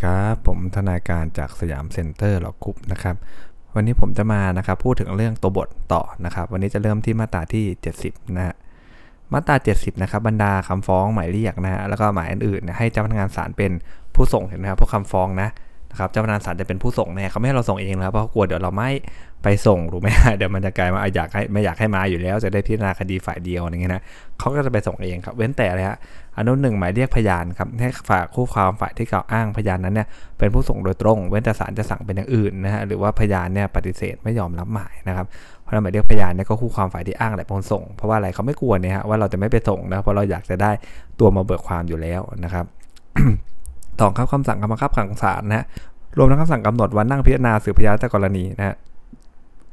ดีครับ ผมทนายการจาก Siam Center Law Group นะครับ วันนี้ผมจะมานะครับพูดถึงเรื่องตัวบทต่อนะครับ วันนี้จะเริ่มที่มาตราที่ 70 นะฮะมาตรา 70 นะครับบรรดาคำฟ้องหมายเรียกนะฮะแล้วก็หมายอื่นๆให้เจ้าพนักงานศาลเป็นผู้ส่งเห็นไหมครับพวกคำฟ้องนะนะครับเจ้าพนักงานศาลจะเป็นผู้ส่งแน่เขาไม่ให้เราส่งเองนะครับเพราะกลัวเดี๋ยวเราไม่ไปส่งหรือไม่เดี๋ยวมันจะกลายมาอยากให้ไม่อยากให้มาอยู่แล้ว จะได้พิจารณาคดีฝ่ายเดียวอย่างเงี้ยนะเขาก็จะไปส่งเองครับ เว้นแต่เลยฮะ อนุหนึ่งหมายเรียกพยานครับให้ฝากคู่ความฝ่ายที่กล่าวอ้างพยานนั้นเนี่ยเป็นผู้ส่งโดยตรง เว้นแต่ศาลจะสั่งเป็นอย่างอื่นนะฮะหรือว่าพยานเนี่ยปฏิเสธไม่ยอมรับหมายนะครับเพราะนั้นหมายเรียกพยานเนี่ยก็คู่ความฝ่ายที่อ้างแหละเป็นคนส่ง เพราะว่าอะไรเขาไม่กลัวเนี่ยฮะว่าเราจะไม่ไปส่งนะเพราะเราอยากจะได้ตัวมาเบิกความอยู่แล้วนะครับต่อครับคำสั่งคำบังคับขังศาลนะฮะรวมทั้งคำสั่งกำหนดวันนั่งพิจารณาสืบพยานแต่กรณีนะฮะ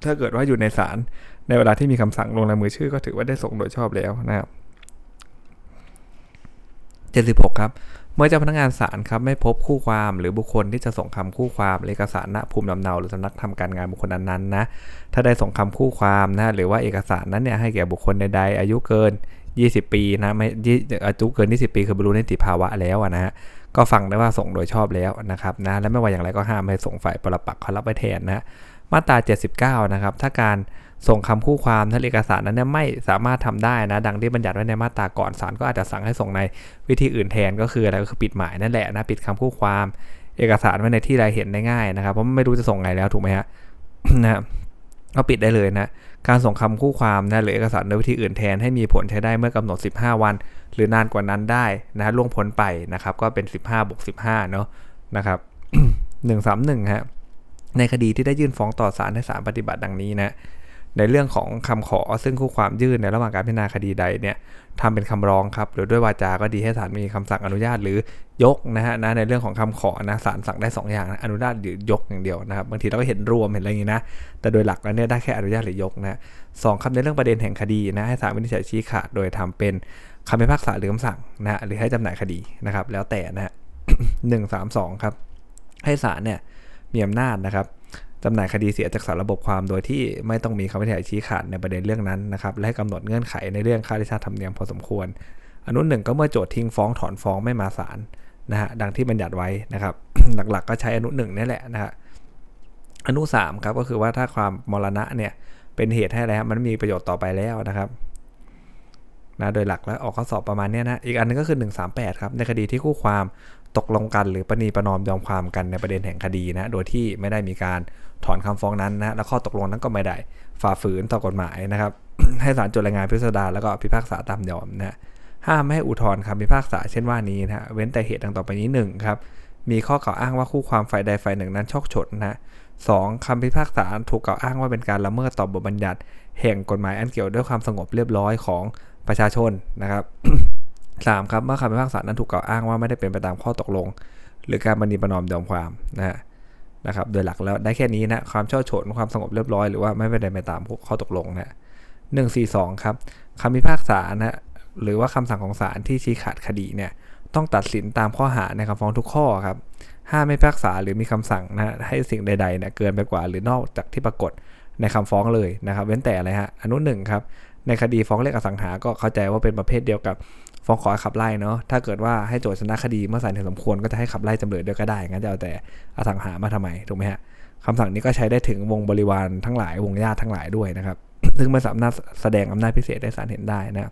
ถ้าเกิดว่าอยู่ในศาลในเวลาที่มีคำสั่งลงในมือชื่อก็ถือว่าได้ส่งโดยชอบแล้วนะครับ 76 ครับ เมื่อเจ้าพนักงานศาลครับไม่พบคู่ความหรือบุคคลที่จะส่งคำคู่ความเอกสารณภูมิลำเนาหรือสำนักทำการงานบุคคลนั้นๆนะถ้าได้ส่งคำคู่ความนะหรือว่าเอกสารนั้นเนี่ยให้แก่บุคคลใดๆอายุเกิน 20 ปีนะไม่อายุเกิน 20 ปีคือบรรลุนิติภาวะแล้วนะฮะก็ฟังได้ว่าส่งโดยชอบแล้วนะครับนะและไม่ว่าอย่างไรก็ห้ามให้ส่งฝ่ายปรปักษ์เขารับไว้แทนนะมาตรา 79 นะครับถ้าการ ส่งคำคู่ความถ้าเอกสารนั้นเนี่ยไม่สามารถทำได้นะ ดังที่บัญญัติไว้ในมาตราก่อนศาลก็อาจจะสั่งให้ส่งในวิธีอื่นแทนก็คืออะไรก็คือปิดหมายนั่นแหละนะปิดคำคู่ความ เอกสารไว้ในที่ใดเห็นได้ง่ายนะครับเพราะไม่รู้จะส่งไงแล้วถูกไหมฮะนะก็ปิดได้เลยนะการส่งคำคู่ความนะหรือเอกสารในวิธีอื่นแทนให้มีผลใช้ได้เมื่อกำหนด 15 วัน หรือนานกว่านั้นได้นะล่วงพ้นไปนะครับ ก็เป็น 15บวก15 เนาะนะครับ131ฮะในคดีที่ได้ยื่นฟ้องต่อศาลให้ศาลปฏิบัติดังนี้นะ ในเรื่องของคำขอซึ่งคู่ความยื่นในระหว่างการพิจารณาคดีใดเนี่ยทำเป็นคำร้องครับหรือด้วยวาจาก็ดีให้ศาลมีคำสั่งอนุญาตหรือยกนะฮะนะในเรื่องของคำขอนะศาลสั่งได้ 2 อย่างนะอนุญาตหรือยกอย่างเดียวนะครับบางทีเราก็เห็นรวมเห็นอะไรอย่างนี้นะแต่โดยหลักแล้วเนี่ยได้แค่อนุญาตหรือยกนะสองคำในเรื่องประเด็นแห่งคดีนะให้ศาลวินิจฉัยชี้ขาดโดยทำเป็นคำพิพากษาหรือคำสั่งนะหรือให้จำหน่ายคดีนะครับแล้วแต่นะฮะหนึ่งสามสองครับให้ศาลเนี่ยมีอำนาจนะครับ จำหน่ายคดีเสียจากสารระบบความโดยที่ไม่ต้องมีคำวินิจฉัยชี้ขาดในประเด็นเรื่องนั้นนะครับและกำหนดเงื่อนไขในเรื่องค่าราชาธรรมเนียมพอสมควร อนุหนึ่งก็เมื่อโจทย์ทิ้งฟ้องถอนฟ้องไม่มาศาลนะฮะดังที่บัญญัติไว้นะครับ หลักๆ ก็ใช้อนุหนึ่งนี่แหละนะฮะอนุ3ครับก็คือว่าถ้าความมรณะเนี่ยเป็นเหตุให้แล้วมันมีประโยชน์ต่อไปแล้วนะครับ นะโดยหลักแล้วออกข้อสอบประมาณนี้นะอีกอันนึงก็คือ 138 ครับในคดีที่คู่ความตกลงกันหรือประนีประนอมยอมความกันในประเด็นแห่งคดีนะโดยที่ไม่ได้มีการถอนคำฟ้องนั้นนะและข้อตกลงนั้นก็ไม่ได้ฝ่าฝืนต่อกฎหมายนะครับ ให้ศาลจดรายงานพิสดารแล้วก็พิพากษาตามยอมนะห้ามไม่ให้อุทธรณ์คำพิพากษาเช่นว่านี้นะเว้นแต่เหตุดังต่อไปนี้1ครับมีข้อกล่าวอ้างว่าคู่ความฝ่ายใดฝ่ายหนึ่งนั้นชกฉนนะสองคำพิพากษาถูกกล่าวอ้างว่าเป็นการละเมิดต่อบทบัญญัติ แห่งกฎหมายอันเกี่ยวด้วยความสงบเรียบร้อยของ ประชาชนนะครับ 3. ครับเมื่อคำพิพากษานั้นถูกกล่าวอ้างว่าไม่ได้เป็นไปตามข้อตกลง หรือการบันดีประนอมยอมความนะฮะนะครับโดยหลักแล้วได้แค่นี้นะความช่าโฉนความสงบเรียบร้อยหรือว่าไม่เป็นไปตามข้อตกลงนะหนึ่งสี่สองครับคำพิพากษานะหรือว่าคำสั่งของศาลที่ชี้ขาดคดีเนี่ยต้องตัดสินตามข้อหาในคำฟ้องทุกข้อครับห้ามไม่พิพากษาหรือมีคำสั่งนะให้สิ่งใดๆเนี่ยเกินไปกว่าหรือนอกจากที่ปรากฏในคำฟ้องเลยนะครับ เว้นแต่อะไรฮะอนุหนึ่งครับ ในคดีฟ้องเรียกอสังหา ก็เข้าใจว่าเป็นประเภทเดียวกับฟ้องขอขับไล่เนาะถ้าเกิดว่าให้โจทย์ชนะคดีเมื่อสารเห็นสมควรก็จะให้ขับไล่จำเลยด้วยก็ได้งั้นจะเอาแต่อสังหามาทำไมถูกไหมฮะคำสั่งนี้ก็ใช้ได้ถึงวงบริวารทั้งหลายวงญาติทั้งหลายด้วยนะครับซึ่งไม่สามารถแสดงอำนาจพิเศษได้ศาลเห็นได้นะ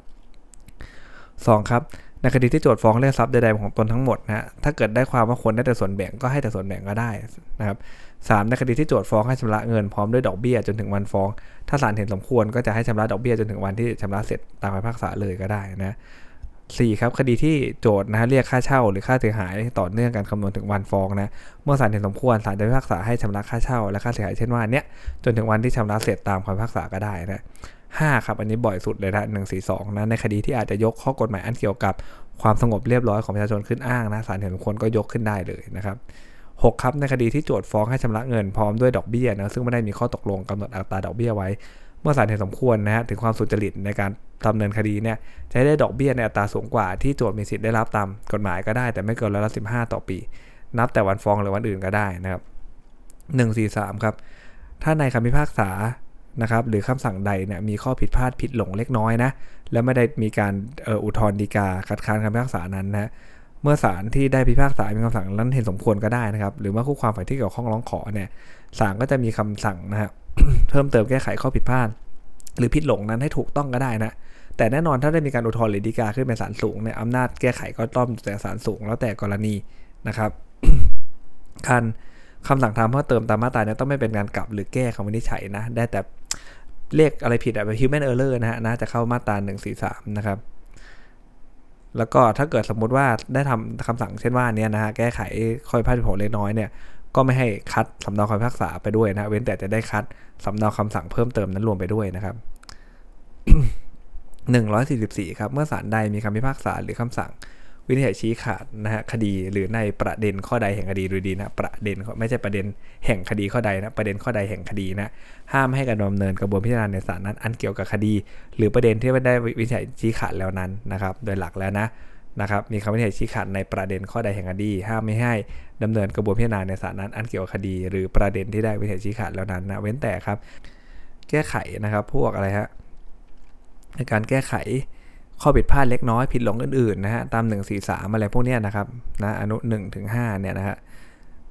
สองครับในคดีที่โจทย์ฟ้องเรียกทรัพย์ใดๆของตนทั้งหมดนะถ้าเกิดได้ความว่าควรได้แต่ส่วนแบ่งก็ให้แต่ส่วนแบ่งก็ได้นะครับ สามในคดีที่โจทย์ฟ้องให้ชำระเงินพร้อมด้วยดอกเบี้ยจนถึงวันฟ้อง ถ้าศาลเห็นสมควรก็จะให้ชำระดอกเบี้ยจนถึงวันที่ชำระเสร็จตามคำพิพากษาเลยก็ได้นะสี่ครับคดีที่โจทย์นะเรียกค่าเช่าหรือค่าเสียหายต่อเนื่องกันคำนวณถึงวันฟ้องนะเมื่อศาลเห็นสมควรศาลจะพิพากษาให้ชำระค่าเช่าและค่าเสียหายเช่นว่าเนี้ยจนถึงวันที่ชำระเสร็จตามคำพิพากษาก็ได้นะห้าครับอันนี้บ่อยสุดเลยนะหนึ่งสี่สองนะในคดีที่อาจจะยกข้อกฎหมายอันเกี่ยวกับความสงบเรียบร้อยของประชาชนขึ้นอ้างนะศาลเห็นสมควรก็ยกขึ้นได้เลยนะครับ 6ครับในคดีที่โจทย์ฟ้องให้ชำระเงินพร้อมด้วยดอกเบี้ยนะซึ่งไม่ได้มีข้อตกลงกำหนดอัตราดอกเบี้ยไว้ เมื่อศาลเห็นสมควรนะฮะถึงความสุจริตในการดำเนินคดีเนี่ยจะได้ดอกเบี้ยในอัตราสูงกว่าที่โจทย์มีสิทธิ์ได้รับตามกฎหมายก็ได้ แต่ไม่เกินร้อยละสิบห้าต่อปี นับแต่วันฟ้องหรือวันอื่นก็ได้นะครับหนึ่งสี่สามครับถ้าในคำพิพากษานะครับหรือคำสั่งใดเนี่ยมีข้อผิดพลาดผิดหลงเล็กน้อยนะแล้วไม่ได้มีการอุทธรณ์ฎีกาคัดค้านคำพิพากษานั้นนะ เมื่อศาลที่ได้พิพากษามีคำสั่งนั้นเห็นสมควรก็ได้นะครับ หรือว่าคู่ความฝ่ายที่เกี่ยวข้องร้องขอเนี่ยศาลก็จะมีคำสั่งนะฮะเพิ่มเติมแก้ไขข้อผิดพลาด หรือผิดหลงนั้นให้ถูกต้องก็ได้นะแต่แน่นอนถ้าได้มีการอุทธรณ์หรือฎีกาขึ้นเป็นศาลสูงเนี่ยอำนาจแก้ไขก็ต้องแต่ศาลสูง แล้วแต่กรณีนะครับการคำสั่งทำเพิ่มเติมตามมาตราเนี่ยต้องไม่เป็นการกลับหรือแก้คำวินิจฉัยนะ ได้แต่เรียกอะไรผิดอะเป็น human error นะฮะนะจะเข้ามาตรา143 นะครับ แล้วก็ถ้าเกิดสมมุติว่าได้ทำคำสั่งเช่นว่านี้นะฮะแก้ไขข้อพิพาทผิดผลเล็กน้อยเนี่ยก็ไม่ให้คัดสำเนาคำพิพากษาไปด้วยนะเว้นแต่จะได้คัดสำเนาคำสั่งเพิ่มเติมนั้นรวมไปด้วยนะครับ144 ครับ เมื่อศาลใดมีคำพิพากษาหรือคำสั่ง วินิจฉัยชี้ขาดนะฮะคดีหรือในประเด็นข้อใดแห่งคดีดูดีนะประเด็นไม่ใช่ประเด็นแห่งคดีข้อใดนะประเด็นข้อใดแห่งคดีนะห้ามให้การดำเนินกระบวนพิจารณาในศาลนั้น อันเกี่ยวกับคดี หรือประเด็นที่ไม่ได้วินิจฉัยชี้ขาดแล้วนั้นนะครับ โดยหลักแล้วนะนะครับมีคำวินิจฉัยชี้ขาดในประเด็นข้อใดแห่งคดี ห้ามไม่ให้ดำเนินกระบวนพิจารณาในศาลนั้น อันเกี่ยวกับคดี หรือประเด็นที่ได้วินิจฉัยชี้ขาดแล้วนั้นนะเว้นแต่ครับ แก้ไขนะครับพวกอะไรฮะในการแก้ไข ข้อผิดพลาดเล็กน้อยผิดหลงอื่นๆนะฮะตาม 143อะไรพวกนี้นะครับนะอนุ1ถึง5เนี่ยนะฮะ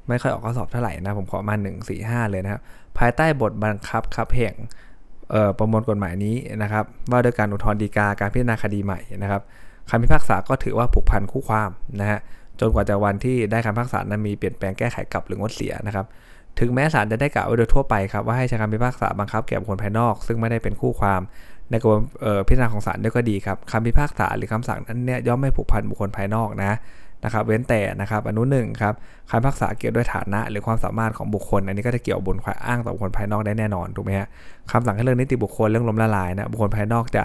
ไม่ค่อยออกข้อสอบเท่าไหร่นะผมขอมา 145 เลยนะครับ ภายใต้บทบังคับครับแห่งประมวลกฎหมายนี้นะครับ ว่าโดยการอุทธรณ์ฎีกาการพิจารณาคดีใหม่นะครับคำพิพากษาก็ถือว่าผูกพันคู่ความนะฮะจนกว่าจะวันที่ได้คำพิพากษานั้นมีเปลี่ยนแปลงแก้ไขกลับหรืองดเสียนะครับถึงแม้ศาลจะได้กล่าวไว้โดยทั่วไปครับว่าให้ใช้คำพิพากษาบังคับแก่บุคคลภายนอก ซึ่งไม่ได้เป็นคู่ความ ในกระบวนพิจารณาของศาลด้วยก็ดีครับคำพิพากษาหรือคำสั่งนั้นเนี่ยย่อมไม่ผูกพันบุคคลภายนอกนะนะครับเว้นแต่นะครับอนุหนึ่งครับคำพิพากษาเกี่ยวด้วยฐานะ หรือความสามารถของบุคคล อันนี้ก็จะเกี่ยวบนอ้างต่อบุคคลภายนอกได้แน่นอนถูกไหมฮะคำสั่งให้เรื่องนิติบุคคลเรื่องล้มละลายนะบุคคลภายนอกจะ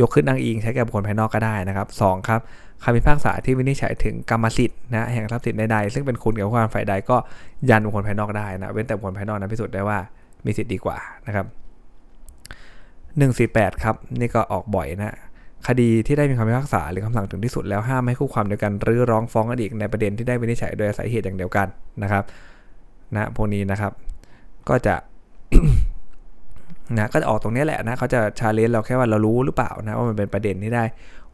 ยกขึ้นอ้างอิงใช้แก่บุคคลภายนอกก็ได้นะครับสครับคำพิพากษาที่วินิจฉัยถึงกรรมสิทธิ์นะแห่งทรัพย์สินใดๆซึ่งเป็นคุณกับความฝ่ายใดก็ยันบุคคลภายนอกได้นะเว้นแต่บุคคลภายนอกนั้นพิสูจน์ได้ว่ามีสิทธิ์ดีกว่านะครับ 148 ครับ นี่ก็ออกบ่อยนะ คดีที่ได้มีคำพิพากษาหรือคำสั่งถึงที่สุดแล้วห้ามให้คู่ความเดียวกันรื้อร้องฟ้องอดีตในประเด็นที่ได้วินิจฉัยโดยสาเหตุอย่างเดียวกันนะครับนะพวกนี้นะครับ ก็จะนะก็จะออกตรงนี้แหละนะเขาจะชาเลนจ์เราแค่ว่าเรารู้หรือเปล่านะว่ามันเป็นประเด็นที่ได้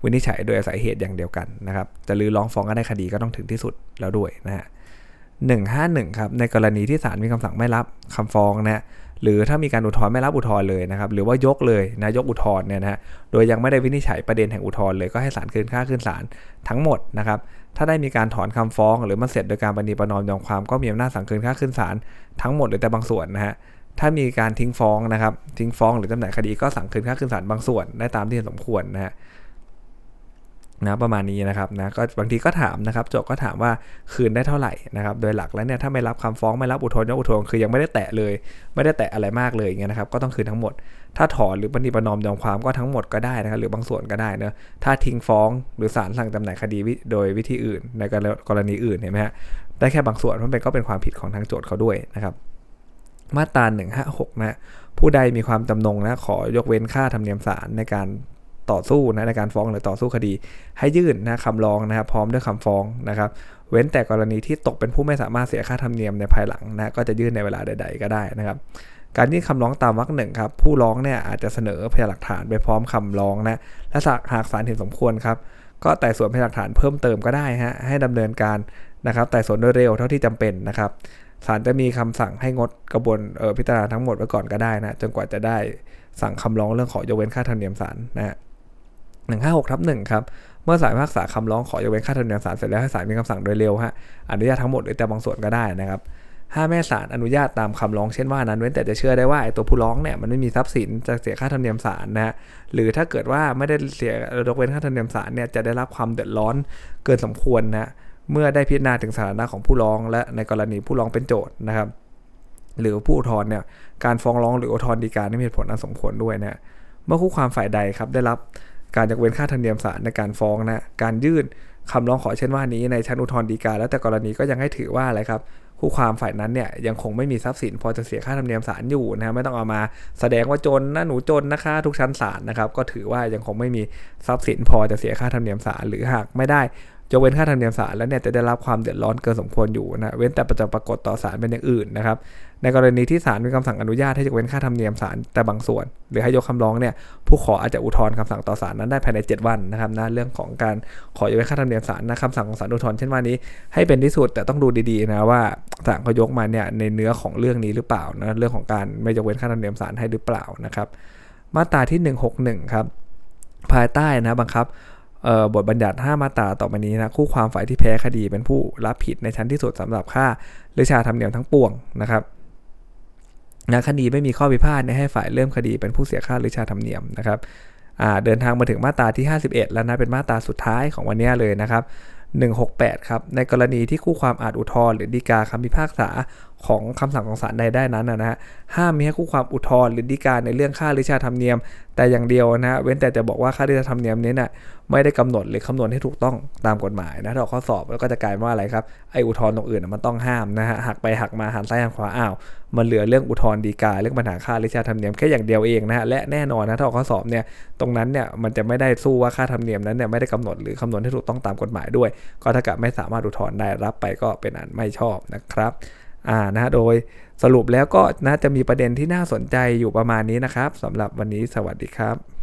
วินิจฉัยโดยสาเหตุอย่างเดียวกันนะครับจะรื้อร้องฟ้องก็ได้คดีก็ต้องถึงที่สุดแล้วด้วยนะฮะ หนึ่งห้าหนึ่งครับในกรณีที่ศาลมีคำสั่งไม่รับคำฟ้องนะหรือถ้ามีการอุทธรณ์ไม่รับอุทธรณ์เลยนะครับหรือว่ายกเลยนะยกอุทธรณ์เนี่ยนะฮะโดยยังไม่ได้วินิจฉัยประเด็นแห่งอุทธรณ์เลยก็ให้ศาลคืนค่าขึ้นศาลทั้งหมดนะครับถ้าได้มีการถอนคำฟ้อง หรือมันเสร็จโดยการปฏิประนอมยอมความก็มีอำนาจสั่งคืนค่าขึ้นศาลทั้งหมดหรือแต่บางส่วนนะฮะถ้ามีการทิ้งฟ้องนะครับทิ้งฟ้องหรือจำหน่ายคดีก็สั่งคืนค่าขึ้นศาลบางส่วนได้ตามที่สมควรนะฮะ นะประมาณนี้นะครับนะก็บางทีก็ถามนะครับโจก็ถามว่าคืนได้เท่าไหร่นะครับโดยหลักแล้วเนี่ยถ้าไม่รับคำฟ้องไม่รับอุทธรณ์ยกอุทธรณ์คือยังไม่ได้แตะเลย ไม่ได้แตะอะไรมากเลยอย่างเงี้ยนะครับก็ต้องคืนทั้งหมด ถ้าถอนหรือปฏิบัตินอมยอมความก็ทั้งหมดก็ได้นะครับหรือบางส่วนก็ได้นะถ้าทิ้งฟ้องหรือศาลสั่งจำหน่ายคดีโดยวิธีอื่น ในกรณีอื่นเห็นไหมฮะได้แค่บางส่วนมันเป็นก็เป็นความผิดของทางโจทย์เขาด้วยนะครับมาตรา156นะผู้ใดมีความจำนงนะขอยกเว้นค่าธรรมเนียมศาลในการ ต่อสู้นะในการฟ้องหรือต่อสู้คดี ให้ยื่นนะคำร้องนะครับพร้อมด้วยคำฟ้องนะครับ เว้นแต่กรณีที่ตกเป็นผู้ไม่สามารถเสียค่าธรรมเนียมในภายหลังนะก็จะยื่นในเวลาใด ๆ ก็ได้นะครับการยื่นคำร้องตามวรรคหนึ่งครับผู้ร้องเนี่ยอาจจะเสนอพยานหลักฐานไปพร้อมคำร้องนะและหากศาลเห็นสมควรครับก็ไต่สวนพยานหลักฐานเพิ่มเติมก็ได้ฮะให้ดำเนินการนะครับไต่สวนโดยเร็วเท่าที่จำเป็นนะครับศาลจะมีคำสั่งให้งดกระบวนพิจารณาทั้งหมดไว้ก่อนก็ได้นะจนกว่าจะได้สั่งคำร้องเรื่องขอยกเว้นค่าธรรมเนียมศาลนะฮะ 156ทับ1ครับเมื่อสายพิพากษาคำร้องขอยกเว้นค่าธรรมเนียมศาลเสร็จแล้วให้ศาลมีคำสั่งโดยเร็วฮะอนุญาตทั้งหมดหรือแต่บางส่วนก็ได้นะครับถ้าแม่ศาลอนุญาตตามคำร้องเช่นว่านั้นเว้นแต่จะเชื่อได้ว่าไอ้ตัวผู้ร้องเนี่ยมันไม่มีทรัพย์สินจะเสียค่าธรรมเนียมศาลนะฮะหรือถ้าเกิดว่าไม่ได้เสียยกเว้นค่าธรรมเนียมศาลเนี่ยจะได้รับความเดือดร้อนเกินสมควรนะเมื่อได้พิจารณาถึงสถานะของผู้ร้อง และในกรณีผู้ร้องเป็นโจทย์นะครับ หรือผู้อุทธรณ์เนี่ยการฟ้องร้องหรืออุทธรณ์ฎีกาไม่มีผลอันสมควรด้วยนะเมื่อคู่ความฝ่ายใดครับได้รับ การยกเว้นค่าธรรมเนียมศาลในการฟ้องนะการยื่นคำร้องขอเช่นว่านี้ในชั้นอุทธรณ์ฎีกาแล้วแต่กรณีก็ยังให้ถือว่าอะไรครับคู่ความฝ่ายนั้นเนี่ยยังคงไม่มีทรัพย์สิน พอจะเสียค่าธรรมเนียมศาลอยู่นะไม่ต้องเอามาแสดงว่าจนนะหนูจนนะคะทุกชั้นศาลนะครับก็ถือว่ายังคงไม่มีทรัพย์สิน พอจะเสียค่าธรรมเนียมศาลหรือหากไม่ได้ ยกเว้นค่าธรรมเนียมศาลแล้วเนี่ยจะได้รับความเดือดร้อนเกินสมควรอยู่นะเว้นแต่ประจะปรากฏต่อศาลเป็นอย่างอื่นนะครับในกรณีที่ศาลมีคำสั่งอนุญาตให้ยกเว้นค่าธรรมเนียมศาลแต่บางส่วน หรือให้ยกคำร้องเนี่ยผู้ขออาจจะอุทธรณ์คำสั่งต่อศาลนั้นได้ภายใน 7 วันนะครับนะเรื่องของการขอยกเว้นค่าธรรมเนียมศาลนะคำสั่งของศาลอุทธรณ์เช่นว่านี้ให้เป็นที่สุดแต่ต้องดูดีๆนะว่าศาลเขายกมาเนี่ยในเนื้อของเรื่องนี้หรือเปล่านะเรื่องของการไม่ยกเว้นค่าธรรมเนียมศาลให้หรือเปล่านะครับมาตราที่ 161 ครับภายใต้นะบังคับ บทบัญญัติ 5 มาตราต่อไปนี้นะคู่ความฝ่ายที่แพ้คดีเป็นผู้รับผิดในชั้นที่สุดสำหรับค่าหรือชาธรรมเนียมทั้งปวงนะครับนะคดีไม่มีข้อพิพาทให้ฝ่ายเริ่มคดีเป็นผู้เสียค่าหรือชาธรรมเนียมนะครับเดินทางมาถึงมาตราที่ 51 แล้วนะเป็นมาตราสุดท้ายของวันนี้เลยนะครับ168 ครับ ในกรณีที่คู่ความอาจอุทธรณ์หรือฎีกาคำพิพากษา ของคำสั่งของศาลใดได้นั้นนะฮะห้ามมีให้คู่ความอุทธรณ์หรือฎีกาในเรื่องค่าหรือชาธรรมเนียม แต่อย่างเดียวนะฮะเว้นแต่จะบอกว่าค่าหรือชาธรรมเนียมนี้นะ่ะไม่ได้กำหนดหรือคำนวณให้ถูกต้องตามกฎหมายนะถ้าข้อสอบแล้วก็จะกลายว่าอะไรครับไออุทธรณ์ตรงอื่นมันต้องห้ามนะฮะหักไปหักมาหันซ้ายหันขวาอ้าวมันเหลือเรื่องอุทธรณ์ฎีกาเรื่องปัญหาค่าหรือชาธรรมเนียมแค่อย่างเดียวเองนะฮะและแน่นอนนะถ้าข้อสอบเนี่ยตรงนั้นเนี่ยมันจะไม่ได้สู้ว่าค่าธรรมเนียมนั้นเนี่ยไม่ได้กำหนดหรือคำนวณให้ถูกต้องตามกฎหมายด้วย ก็ถ้าเกิดไม่สามารถอุทธรณ์ได้รับไปก็เป็นอันไม่ชอบนะครับ อ่านะโดยสรุปแล้วก็น่าจะมีประเด็นที่น่าสนใจอยู่ประมาณนี้นะครับสำหรับวันนี้สวัสดีครับ